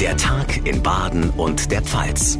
Der Tag in Baden und der Pfalz.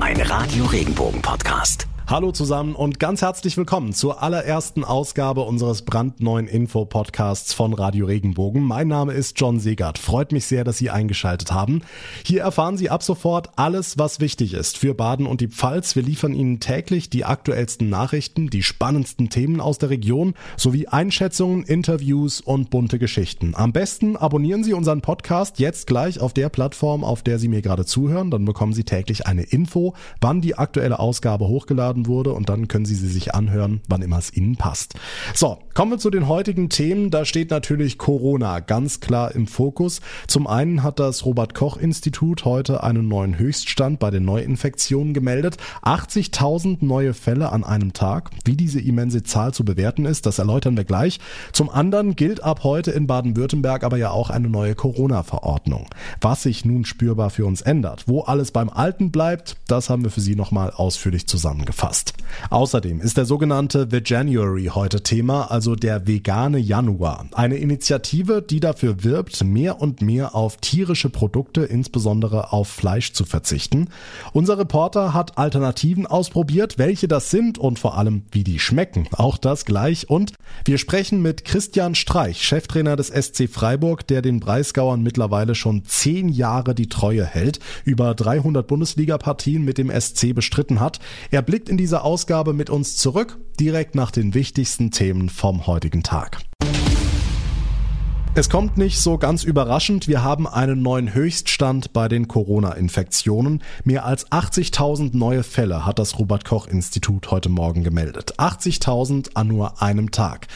Ein Radio Regenbogen Podcast. Hallo zusammen und ganz herzlich willkommen zur allerersten Ausgabe unseres brandneuen Info-Podcasts von Radio Regenbogen. Mein Name ist John Segert. Freut mich sehr, dass Sie eingeschaltet haben. Hier erfahren Sie ab sofort alles, was wichtig ist für Baden und die Pfalz. Wir liefern Ihnen täglich die aktuellsten Nachrichten, die spannendsten Themen aus der Region sowie Einschätzungen, Interviews und bunte Geschichten. Am besten abonnieren Sie unseren Podcast jetzt gleich auf der Plattform, auf der Sie mir gerade zuhören. Dann bekommen Sie täglich eine Info, wann die aktuelle Ausgabe hochgeladen hochgeladen wurde und dann können Sie sie sich anhören, wann immer es Ihnen passt. So, kommen wir zu den heutigen Themen. Da steht natürlich Corona ganz klar im Fokus. Zum einen hat das Robert Koch Institut heute einen neuen Höchststand bei den Neuinfektionen gemeldet. 80.000 neue Fälle an einem Tag. Wie diese immense Zahl zu bewerten ist, das erläutern wir gleich. Zum anderen gilt ab heute in Baden-Württemberg aber ja auch eine neue Corona-Verordnung. Was sich nun spürbar für uns ändert, wo alles beim Alten bleibt, das haben wir für Sie nochmal ausführlich zusammengefasst zusammengefasst. Außerdem ist der sogenannte The January heute Thema, also der vegane Januar. Eine Initiative, die dafür wirbt, mehr und mehr auf tierische Produkte, insbesondere auf Fleisch zu verzichten. Unser Reporter hat Alternativen ausprobiert, welche das sind und vor allem, wie die schmecken. Auch das gleich. Und wir sprechen mit Christian Streich, Cheftrainer des SC Freiburg, der den Breisgauern mittlerweile schon zehn Jahre die Treue hält, über 300 Bundesliga-Partien mit dem SC bestritten hat. Er blickt in dieser Ausgabe mit uns zurück, direkt nach den wichtigsten Themen vom heutigen Tag. Es kommt nicht so ganz überraschend, wir haben einen neuen Höchststand bei den Corona-Infektionen. Mehr als 80.000 neue Fälle hat das Robert Koch Institut heute Morgen gemeldet. 80.000 an nur einem Tag.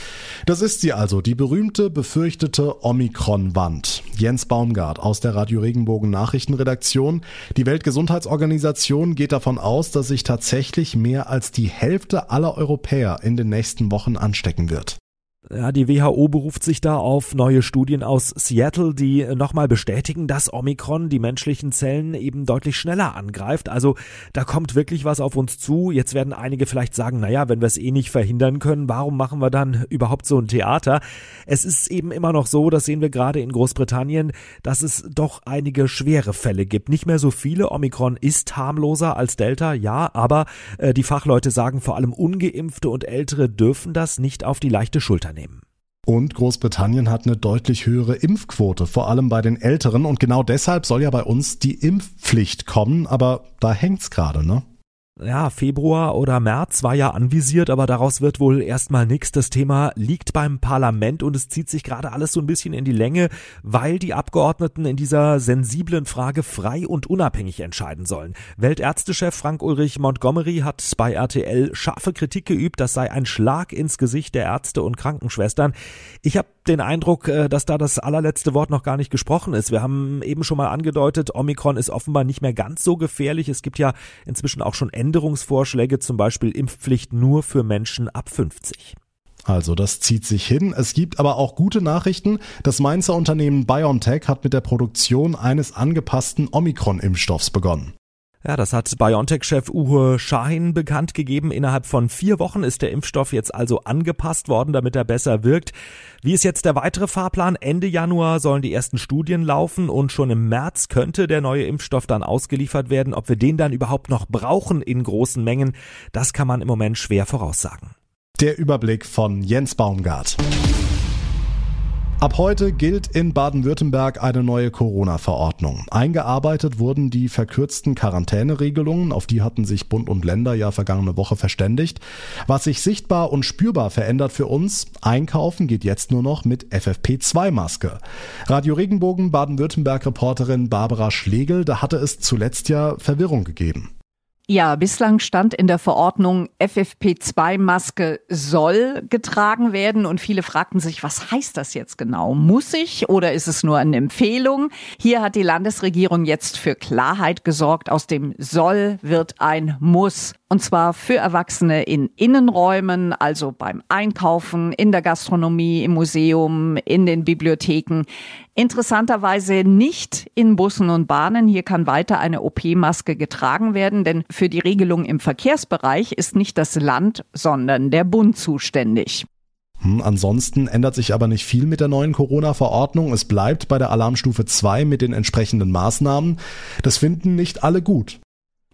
Das ist sie also, die berühmte, befürchtete Omikron-Wand. Jens Baumgart aus der Radio Regenbogen Nachrichtenredaktion. Die Weltgesundheitsorganisation geht davon aus, dass sich tatsächlich mehr als die Hälfte aller Europäer in den nächsten Wochen anstecken wird. Ja, die WHO beruft sich da auf neue Studien aus Seattle, die nochmal bestätigen, dass Omikron die menschlichen Zellen eben deutlich schneller angreift. Also da kommt wirklich was auf uns zu. Jetzt werden einige vielleicht sagen, naja, wenn wir es eh nicht verhindern können, warum machen wir dann überhaupt so ein Theater? Es ist eben immer noch so, das sehen wir gerade in Großbritannien, dass es doch einige schwere Fälle gibt. Nicht mehr so viele. Omikron ist harmloser als Delta, ja, aber äh, die Fachleute sagen, vor allem ungeimpfte und ältere dürfen das nicht auf die leichte Schulter nehmen. Und Großbritannien hat eine deutlich höhere Impfquote, vor allem bei den Älteren. Und genau deshalb soll ja bei uns die Impfpflicht kommen. Aber da hängt's gerade, ne? Ja, Februar oder März war ja anvisiert, aber daraus wird wohl erstmal nichts. Das Thema liegt beim Parlament und es zieht sich gerade alles so ein bisschen in die Länge, weil die Abgeordneten in dieser sensiblen Frage frei und unabhängig entscheiden sollen. Weltärztechef Frank Ulrich Montgomery hat bei RTL scharfe Kritik geübt, das sei ein Schlag ins Gesicht der Ärzte und Krankenschwestern. Ich habe den Eindruck, äh, dass da das allerletzte Wort noch gar nicht gesprochen ist. Wir haben eben schon mal angedeutet, Omikron ist offenbar nicht mehr ganz so gefährlich. Es gibt ja inzwischen auch schon Änderungsvorschläge, zum Beispiel Impfpflicht nur für Menschen ab 50. Also das zieht sich hin. Es gibt aber auch gute Nachrichten. Das Mainzer Unternehmen BioNTech hat mit der Produktion eines angepassten Omikron-Impfstoffs begonnen. Ja, das hat BioNTech-Chef Uwe Schahin bekannt gegeben. Innerhalb von vier Wochen ist der Impfstoff jetzt also angepasst worden, damit er besser wirkt. Wie ist jetzt der weitere Fahrplan? Ende Januar sollen die ersten Studien laufen und schon im März könnte der neue Impfstoff dann ausgeliefert werden. Ob wir den dann überhaupt noch brauchen in großen Mengen, das kann man im Moment schwer voraussagen. Der Überblick von Jens Baumgart. Ab heute gilt in Baden-Württemberg eine neue Corona-Verordnung. Eingearbeitet wurden die verkürzten Quarantäneregelungen, auf die hatten sich Bund und Länder ja vergangene Woche verständigt. Was sich sichtbar und spürbar verändert für uns, einkaufen geht jetzt nur noch mit FFP2-Maske. Radio Regenbogen Baden-Württemberg-Reporterin Barbara Schlegel, da hatte es zuletzt ja Verwirrung gegeben. Ja, bislang stand in der Verordnung, FFP2-Maske soll getragen werden und viele fragten sich, was heißt das jetzt genau? Muss ich oder ist es nur eine Empfehlung? Hier hat die Landesregierung jetzt für Klarheit gesorgt. Aus dem soll wird ein muss. Und zwar für Erwachsene in Innenräumen, also beim Einkaufen, in der Gastronomie, im Museum, in den Bibliotheken. Interessanterweise nicht in Bussen und Bahnen. Hier kann weiter eine OP-Maske getragen werden, denn für die Regelung im Verkehrsbereich ist nicht das Land, sondern der Bund zuständig. Hm, ansonsten ändert sich aber nicht viel mit der neuen Corona-Verordnung. Es bleibt bei der Alarmstufe 2 mit den entsprechenden Maßnahmen. Das finden nicht alle gut.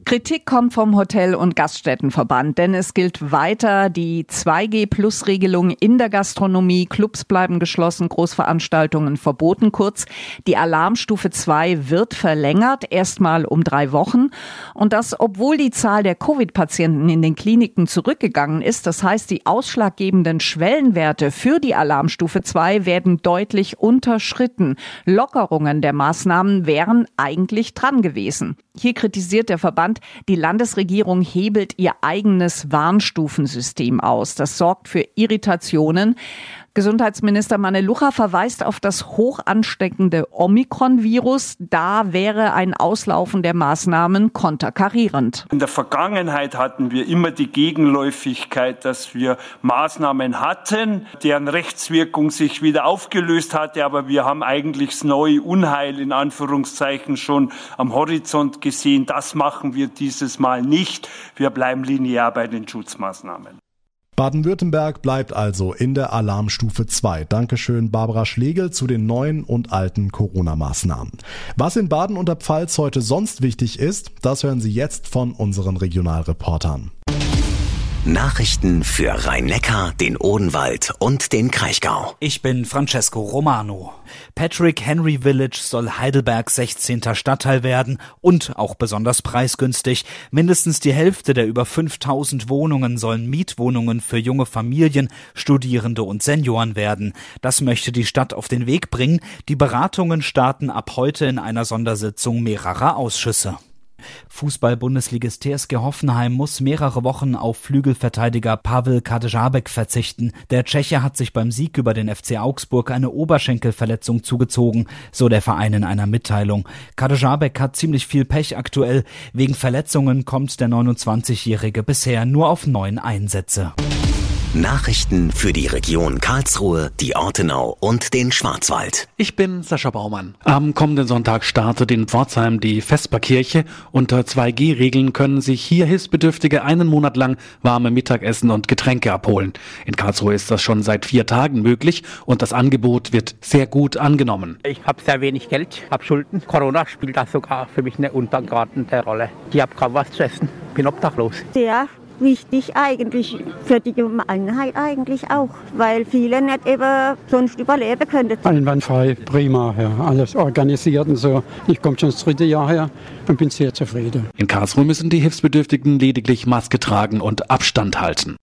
Kritik kommt vom Hotel- und Gaststättenverband, denn es gilt weiter die 2G-Plus-Regelung in der Gastronomie. Clubs bleiben geschlossen, Großveranstaltungen verboten. Kurz, die Alarmstufe 2 wird verlängert, erstmal um drei Wochen. Und das, obwohl die Zahl der Covid-Patienten in den Kliniken zurückgegangen ist. Das heißt, die ausschlaggebenden Schwellenwerte für die Alarmstufe 2 werden deutlich unterschritten. Lockerungen der Maßnahmen wären eigentlich dran gewesen. Hier kritisiert der Verband, die Landesregierung hebelt ihr eigenes Warnstufensystem aus. Das sorgt für Irritationen. Gesundheitsminister Manelucha verweist auf das hoch ansteckende Omikron-Virus. Da wäre ein Auslaufen der Maßnahmen konterkarierend. In der Vergangenheit hatten wir immer die Gegenläufigkeit, dass wir Maßnahmen hatten, deren Rechtswirkung sich wieder aufgelöst hatte, aber wir haben eigentlich das neue Unheil in Anführungszeichen schon am Horizont gesehen. Das machen wir dieses Mal nicht. Wir bleiben linear bei den Schutzmaßnahmen. Baden-Württemberg bleibt also in der Alarmstufe 2. Dankeschön Barbara Schlegel zu den neuen und alten Corona-Maßnahmen. Was in Baden und der Pfalz heute sonst wichtig ist, das hören Sie jetzt von unseren Regionalreportern. Nachrichten für Rhein-Neckar, den Odenwald und den Kraichgau. Ich bin Francesco Romano. Patrick Henry Village soll Heidelberg 16. Stadtteil werden und auch besonders preisgünstig. Mindestens die Hälfte der über 5000 Wohnungen sollen Mietwohnungen für junge Familien, Studierende und Senioren werden. Das möchte die Stadt auf den Weg bringen. Die Beratungen starten ab heute in einer Sondersitzung mehrerer Ausschüsse. Fußball-Bundesligist TSG Hoffenheim muss mehrere Wochen auf Flügelverteidiger Pavel Kadejabek verzichten. Der Tscheche hat sich beim Sieg über den FC Augsburg eine Oberschenkelverletzung zugezogen, so der Verein in einer Mitteilung. Kadejabek hat ziemlich viel Pech aktuell. Wegen Verletzungen kommt der 29-Jährige bisher nur auf neun Einsätze. Nachrichten für die Region Karlsruhe, die Ortenau und den Schwarzwald. Ich bin Sascha Baumann. Am kommenden Sonntag startet in Pforzheim die Vesperkirche. Unter 2G-Regeln können sich hier Hilfsbedürftige einen Monat lang warme Mittagessen und Getränke abholen. In Karlsruhe ist das schon seit vier Tagen möglich und das Angebot wird sehr gut angenommen. Ich habe sehr wenig Geld, habe Schulden. Corona spielt da sogar für mich eine untergeordnete Rolle. Ich habe kaum was zu essen, bin obdachlos. Sehr wichtig eigentlich für die Gemeinheit eigentlich auch, weil viele nicht eben sonst überleben könnten. Einwandfrei, prima, ja, alles organisiert und so. Ich komme schon das dritte Jahr her und bin sehr zufrieden. In Karlsruhe müssen die Hilfsbedürftigen lediglich Maske tragen und Abstand halten.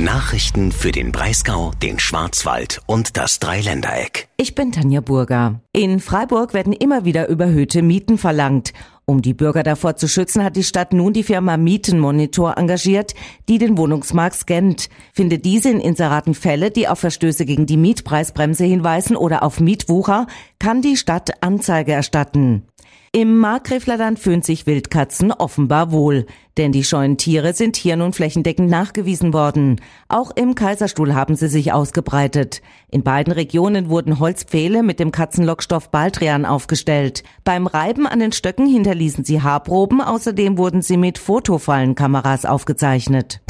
Nachrichten für den Breisgau, den Schwarzwald und das Dreiländereck. Ich bin Tanja Burger. In Freiburg werden immer wieder überhöhte Mieten verlangt. Um die Bürger davor zu schützen, hat die Stadt nun die Firma Mietenmonitor engagiert, die den Wohnungsmarkt scannt. Findet diese in Inseraten Fälle, die auf Verstöße gegen die Mietpreisbremse hinweisen oder auf Mietwucher, kann die Stadt Anzeige erstatten. Im Markgräflerland fühlen sich Wildkatzen offenbar wohl, denn die scheuen Tiere sind hier nun flächendeckend nachgewiesen worden. Auch im Kaiserstuhl haben sie sich ausgebreitet. In beiden Regionen wurden Holzpfähle mit dem Katzenlockstoff Baldrian aufgestellt. Beim Reiben an den Stöcken hinterließen sie Haarproben, außerdem wurden sie mit Fotofallenkameras aufgezeichnet.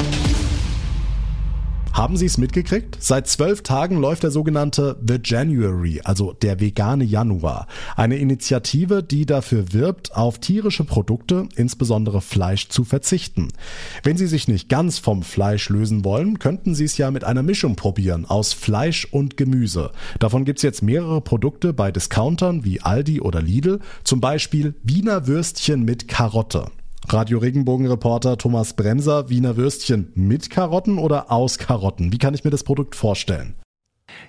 Haben Sie es mitgekriegt? Seit zwölf Tagen läuft der sogenannte The January, also der vegane Januar. Eine Initiative, die dafür wirbt, auf tierische Produkte, insbesondere Fleisch, zu verzichten. Wenn Sie sich nicht ganz vom Fleisch lösen wollen, könnten Sie es ja mit einer Mischung probieren aus Fleisch und Gemüse. Davon gibt's jetzt mehrere Produkte bei Discountern wie Aldi oder Lidl, zum Beispiel Wiener Würstchen mit Karotte. Radio Regenbogen-Reporter Thomas Bremser, Wiener Würstchen mit Karotten oder aus Karotten? Wie kann ich mir das Produkt vorstellen?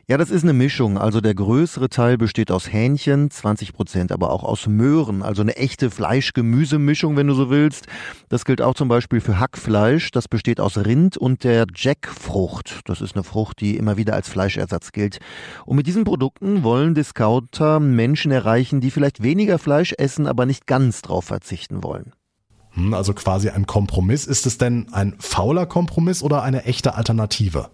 Ja, das ist eine Mischung. Also der größere Teil besteht aus Hähnchen, 20 Prozent aber auch aus Möhren. Also eine echte Fleisch-Gemüse-Mischung, wenn du so willst. Das gilt auch zum Beispiel für Hackfleisch. Das besteht aus Rind und der Jackfrucht. Das ist eine Frucht, die immer wieder als Fleischersatz gilt. Und mit diesen Produkten wollen Discounter Menschen erreichen, die vielleicht weniger Fleisch essen, aber nicht ganz drauf verzichten wollen. Hm, also quasi ein Kompromiss. Ist es denn ein fauler Kompromiss oder eine echte Alternative?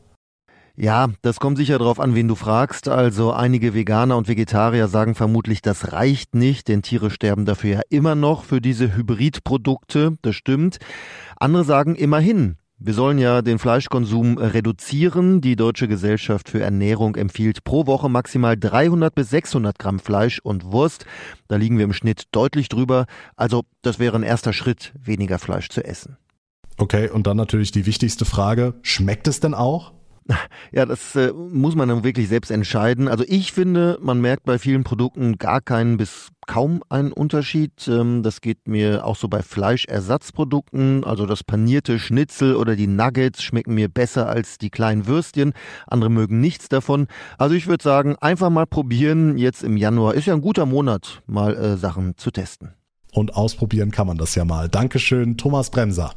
Ja, das kommt sicher darauf an, wen du fragst. Also einige Veganer und Vegetarier sagen vermutlich, das reicht nicht, denn Tiere sterben dafür ja immer noch für diese Hybridprodukte. Das stimmt. Andere sagen immerhin, Wir sollen ja den Fleischkonsum reduzieren. Die Deutsche Gesellschaft für Ernährung empfiehlt pro Woche maximal 300 bis 600 Gramm Fleisch und Wurst. Da liegen wir im Schnitt deutlich drüber. Also das wäre ein erster Schritt, weniger Fleisch zu essen. Okay, und dann natürlich die wichtigste Frage. Schmeckt es denn auch? Ja, das äh, muss man dann wirklich selbst entscheiden. Also ich finde, man merkt bei vielen Produkten gar keinen bis kaum einen Unterschied. Ähm, das geht mir auch so bei Fleischersatzprodukten. Also das panierte Schnitzel oder die Nuggets schmecken mir besser als die kleinen Würstchen. Andere mögen nichts davon. Also ich würde sagen, einfach mal probieren. Jetzt im Januar ist ja ein guter Monat, mal äh, Sachen zu testen. Und ausprobieren kann man das ja mal. Dankeschön, Thomas Bremser.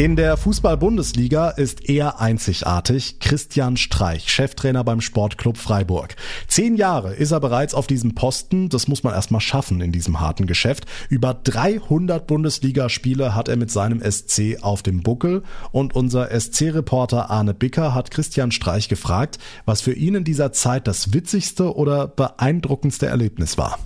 In der Fußball-Bundesliga ist eher einzigartig Christian Streich, Cheftrainer beim Sportclub Freiburg. Zehn Jahre ist er bereits auf diesem Posten. Das muss man erstmal schaffen in diesem harten Geschäft. Über 300 Bundesligaspiele hat er mit seinem SC auf dem Buckel. Und unser SC-Reporter Arne Bicker hat Christian Streich gefragt, was für ihn in dieser Zeit das witzigste oder beeindruckendste Erlebnis war.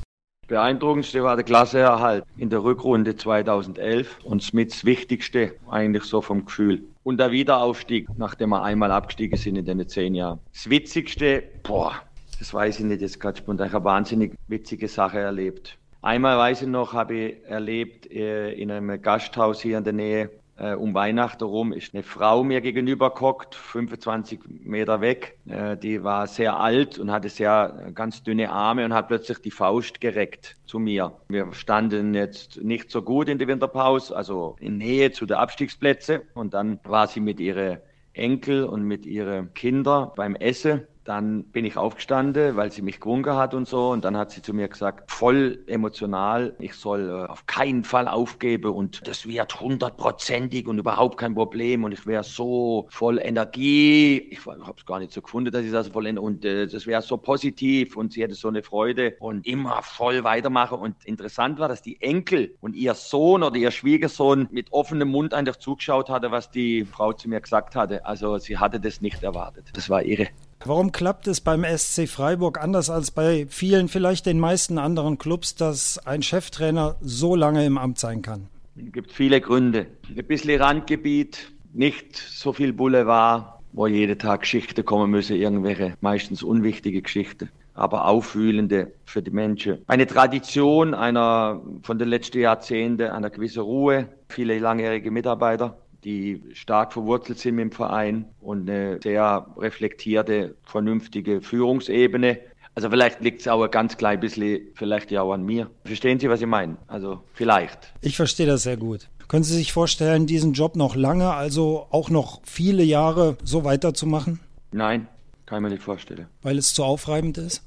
Beeindruckendste war der Klasseerhalt in der Rückrunde 2011 und Smiths wichtigste eigentlich so vom Gefühl. Und der Wiederaufstieg, nachdem wir einmal abgestiegen sind in den zehn Jahren. Das Witzigste, boah, das weiß ich nicht jetzt gerade spontan. Ich habe wahnsinnig witzige Sache erlebt. Einmal weiß ich noch, habe ich erlebt äh, in einem Gasthaus hier in der Nähe äh, um Weihnachten rum ist eine Frau mir gegenüber gehockt, 25 Meter weg. Äh, die war sehr alt und hatte sehr äh, ganz dünne Arme und hat plötzlich die Faust gereckt zu mir. Wir standen jetzt nicht so gut in der Winterpause, also in Nähe zu den Abstiegsplätzen. Und dann war sie mit ihren Enkel und mit ihren Kindern beim Essen dann bin ich aufgestanden, weil sie mich gewunken hat und so. Und dann hat sie zu mir gesagt, voll emotional, ich soll äh, auf keinen Fall aufgeben und das wird hundertprozentig und überhaupt kein Problem. Und ich wäre so voll Energie. Ich habe es gar nicht so gefunden, dass ich das voll und äh, das wäre so positiv und sie hätte so eine Freude und immer voll weitermachen. Und interessant war, dass die Enkel und ihr Sohn oder ihr Schwiegersohn mit offenem Mund einfach zugeschaut hatte, was die Frau zu mir gesagt hatte. Also sie hatte das nicht erwartet. Das war irre. Warum klappt es beim SC Freiburg anders als bei vielen, vielleicht den meisten anderen Clubs, dass ein Cheftrainer so lange im Amt sein kann? Es gibt viele Gründe. Ein bisschen Randgebiet, nicht so viel Boulevard, wo jeden Tag Geschichten kommen müssen, irgendwelche meistens unwichtige Geschichten aber aufwühlende für die Menschen. Eine Tradition einer von den letzten Jahrzehnten, einer gewissen Ruhe, viele langjährige Mitarbeiter die stark verwurzelt sind im Verein und eine sehr reflektierte, vernünftige Führungsebene. Also vielleicht liegt es auch ein ganz klein bisschen, vielleicht ja auch an mir. Verstehen Sie, was ich meine? Also vielleicht. Ich verstehe das sehr gut. Können Sie sich vorstellen, diesen Job noch lange, also auch noch viele Jahre so weiterzumachen? Nein, kann ich mir nicht vorstellen. Weil es zu aufreibend ist?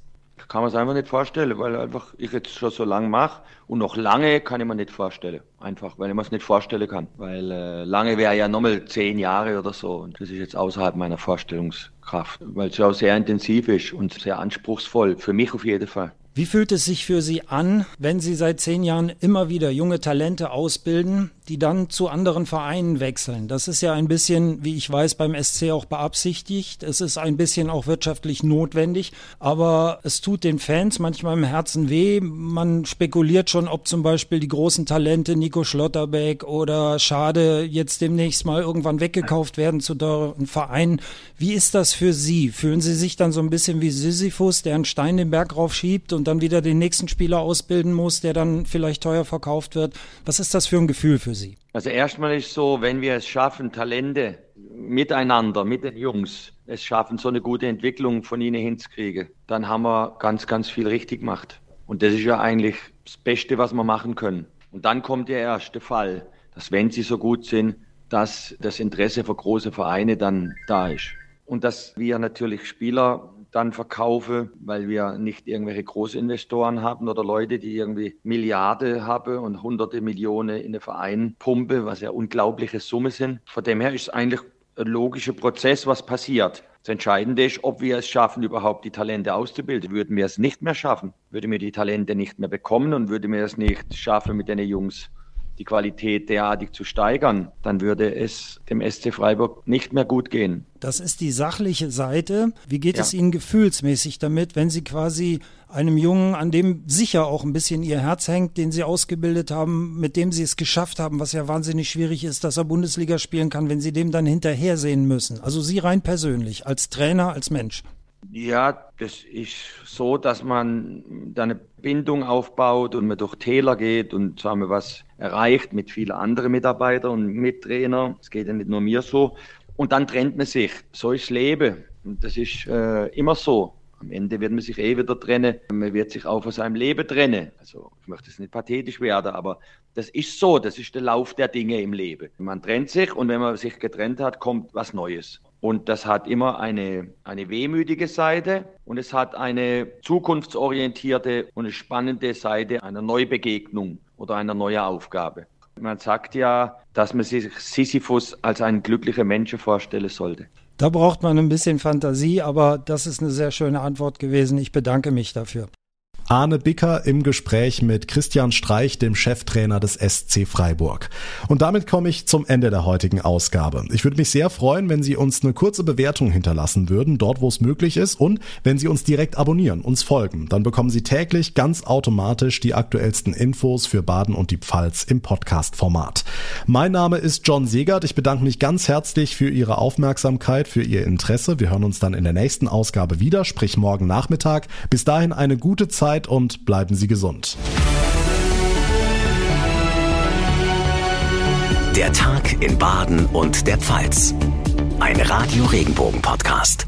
Kann man es einfach nicht vorstellen, weil einfach ich jetzt schon so lange mache und noch lange kann ich mir nicht vorstellen. Einfach, weil ich mir es nicht vorstellen kann. Weil äh, lange wäre ja nochmal zehn Jahre oder so und das ist jetzt außerhalb meiner Vorstellungskraft, weil es ja auch sehr intensiv ist und sehr anspruchsvoll, für mich auf jeden Fall. Wie fühlt es sich für Sie an, wenn Sie seit zehn Jahren immer wieder junge Talente ausbilden, die dann zu anderen Vereinen wechseln? Das ist ja ein bisschen, wie ich weiß, beim SC auch beabsichtigt. Es ist ein bisschen auch wirtschaftlich notwendig, aber es tut den Fans manchmal im Herzen weh. Man spekuliert schon, ob zum Beispiel die großen Talente Nico Schlotterbeck oder Schade jetzt demnächst mal irgendwann weggekauft werden zu teuren Vereinen. Wie ist das für Sie? Fühlen Sie sich dann so ein bisschen wie Sisyphus, der einen Stein den Berg raufschiebt und dann wieder den nächsten Spieler ausbilden muss, der dann vielleicht teuer verkauft wird. Was ist das für ein Gefühl für Sie? Also erstmal ist so, wenn wir es schaffen, Talente miteinander, mit den Jungs, es schaffen, so eine gute Entwicklung von ihnen hinzukriegen, dann haben wir ganz, ganz viel richtig gemacht. Und das ist ja eigentlich das Beste, was wir machen können. Und dann kommt der erste Fall, dass wenn sie so gut sind, dass das Interesse für große Vereine dann da ist. Und dass wir natürlich Spieler dann verkaufe, weil wir nicht irgendwelche Großinvestoren haben oder Leute, die irgendwie Milliarden haben und hunderte Millionen in den Verein pumpe, was ja unglaubliche Summen sind. Von dem her ist es eigentlich ein logischer Prozess, was passiert. Das Entscheidende ist, ob wir es schaffen, überhaupt die Talente auszubilden. Würden wir es nicht mehr schaffen, würden wir die Talente nicht mehr bekommen und würden wir es nicht schaffen, mit den Jungs die Qualität derartig zu steigern, dann würde es dem SC Freiburg nicht mehr gut gehen. Das ist die sachliche Seite. Wie geht ja. es Ihnen gefühlsmäßig damit, wenn Sie quasi einem Jungen, an dem sicher auch ein bisschen Ihr Herz hängt, den Sie ausgebildet haben, mit dem Sie es geschafft haben, was ja wahnsinnig schwierig ist, dass er Bundesliga spielen kann, wenn Sie dem dann hinterhersehen müssen? Also Sie rein persönlich, als Trainer, als Mensch. Ja, das ist so, dass man da eine Bindung aufbaut und man durch Täler geht und sagen wir was erreicht mit vielen anderen Mitarbeitern und Mittrainern. Es geht ja nicht nur mir so. Und dann trennt man sich. So ist das Leben. Und das ist äh, immer so. Am Ende wird man sich eh wieder trennen. Man wird sich auch von seinem Leben trennen. Also ich möchte jetzt nicht pathetisch werden, aber das ist so. Das ist der Lauf der Dinge im Leben. Man trennt sich und wenn man sich getrennt hat, kommt was Neues. Und das hat immer eine, eine wehmütige Seite und es hat eine zukunftsorientierte und eine spannende Seite einer Neubegegnung oder einer neuen Aufgabe. Man sagt ja, dass man sich Sisyphus als einen glücklichen Menschen vorstellen sollte. Da braucht man ein bisschen Fantasie, aber das ist eine sehr schöne Antwort gewesen. Ich bedanke mich dafür. Arne Bicker im Gespräch mit Christian Streich, dem Cheftrainer des SC Freiburg. Und damit komme ich zum Ende der heutigen Ausgabe. Ich würde mich sehr freuen, wenn Sie uns eine kurze Bewertung hinterlassen würden, dort wo es möglich ist und wenn Sie uns direkt abonnieren, uns folgen. Dann bekommen Sie täglich ganz automatisch die aktuellsten Infos für Baden und die Pfalz im Podcast-Format. Mein Name ist John Segert. Ich bedanke mich ganz herzlich für Ihre Aufmerksamkeit, für Ihr Interesse. Wir hören uns dann in der nächsten Ausgabe wieder, sprich morgen Nachmittag. Bis dahin eine gute Zeit Zeit und bleiben Sie gesund. Der Tag in Baden und der Pfalz. Ein Radio Regenbogen Podcast.